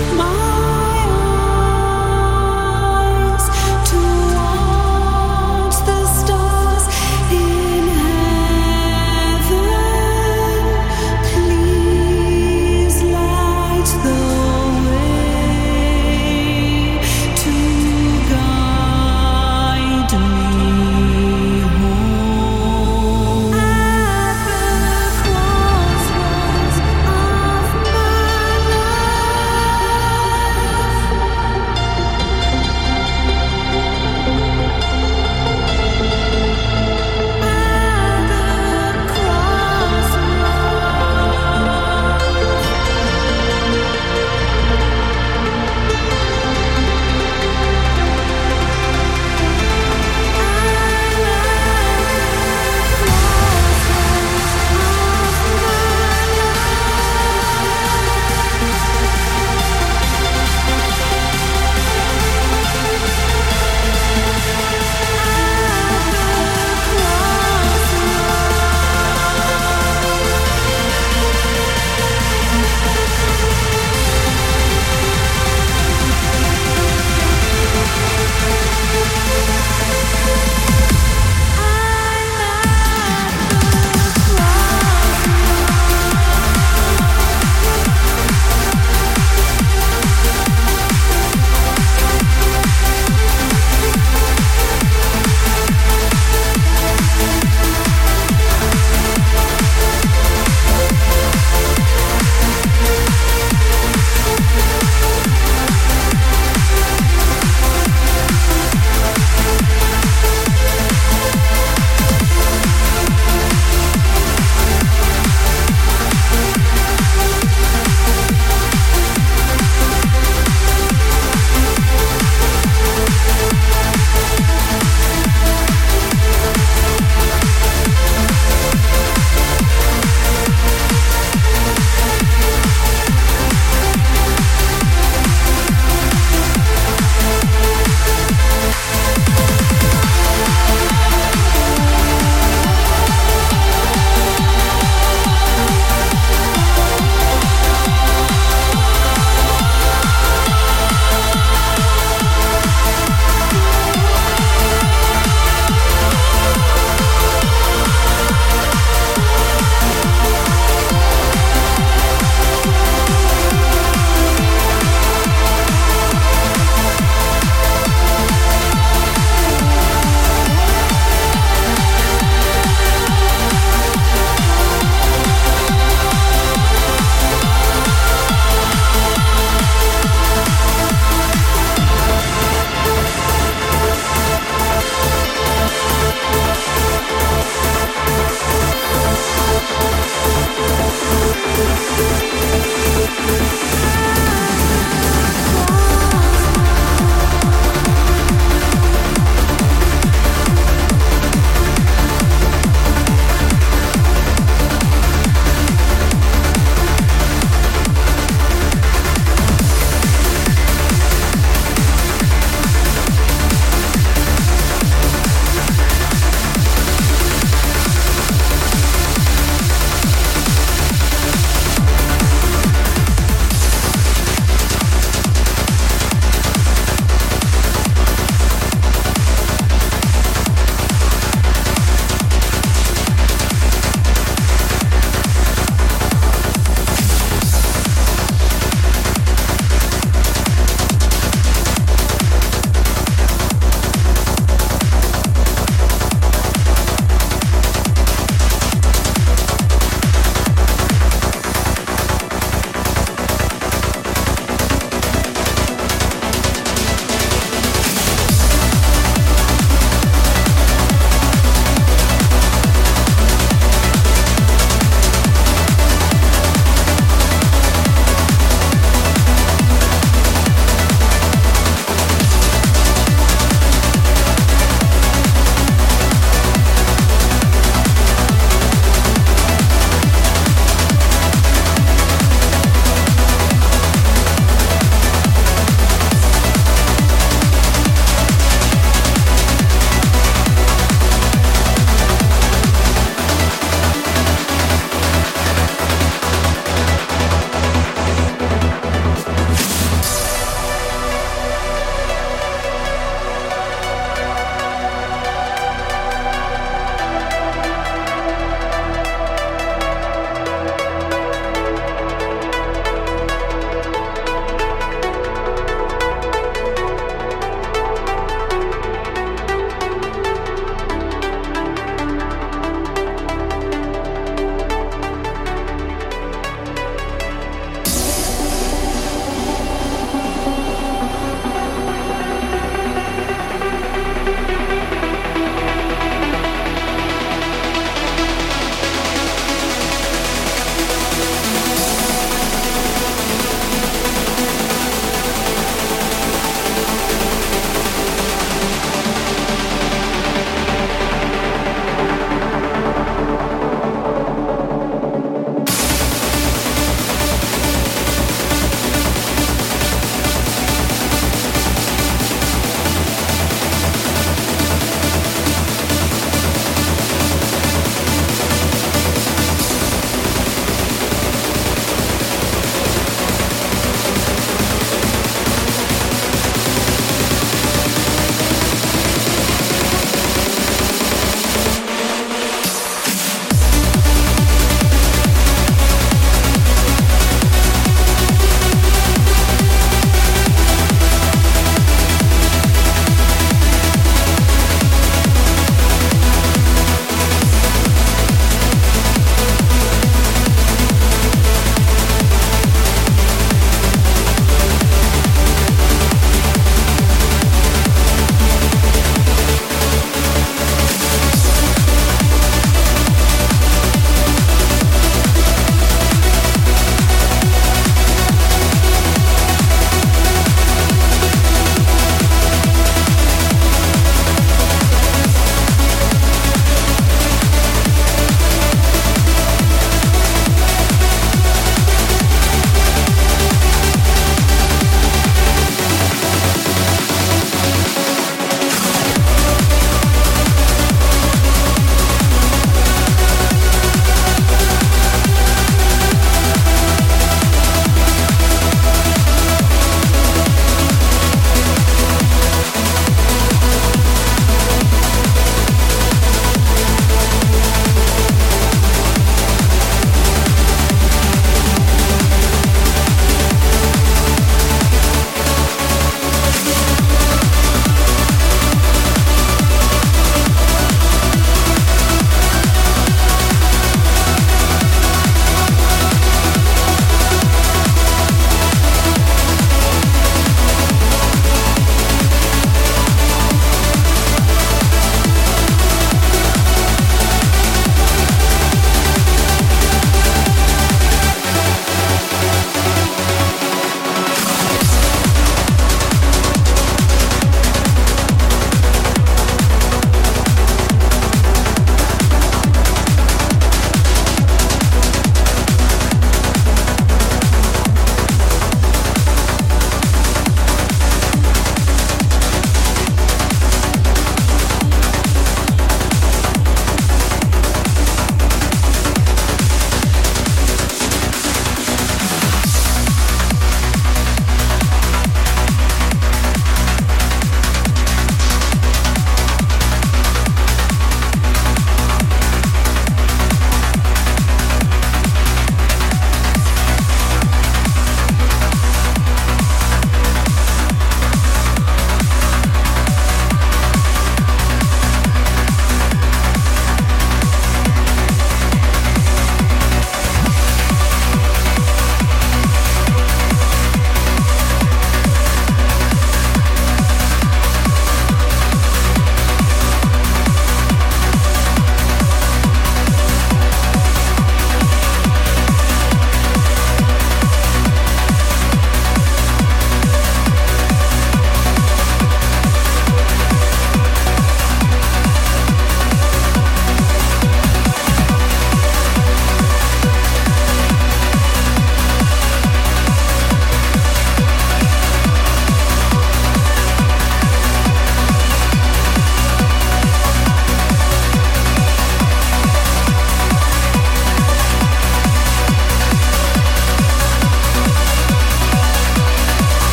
My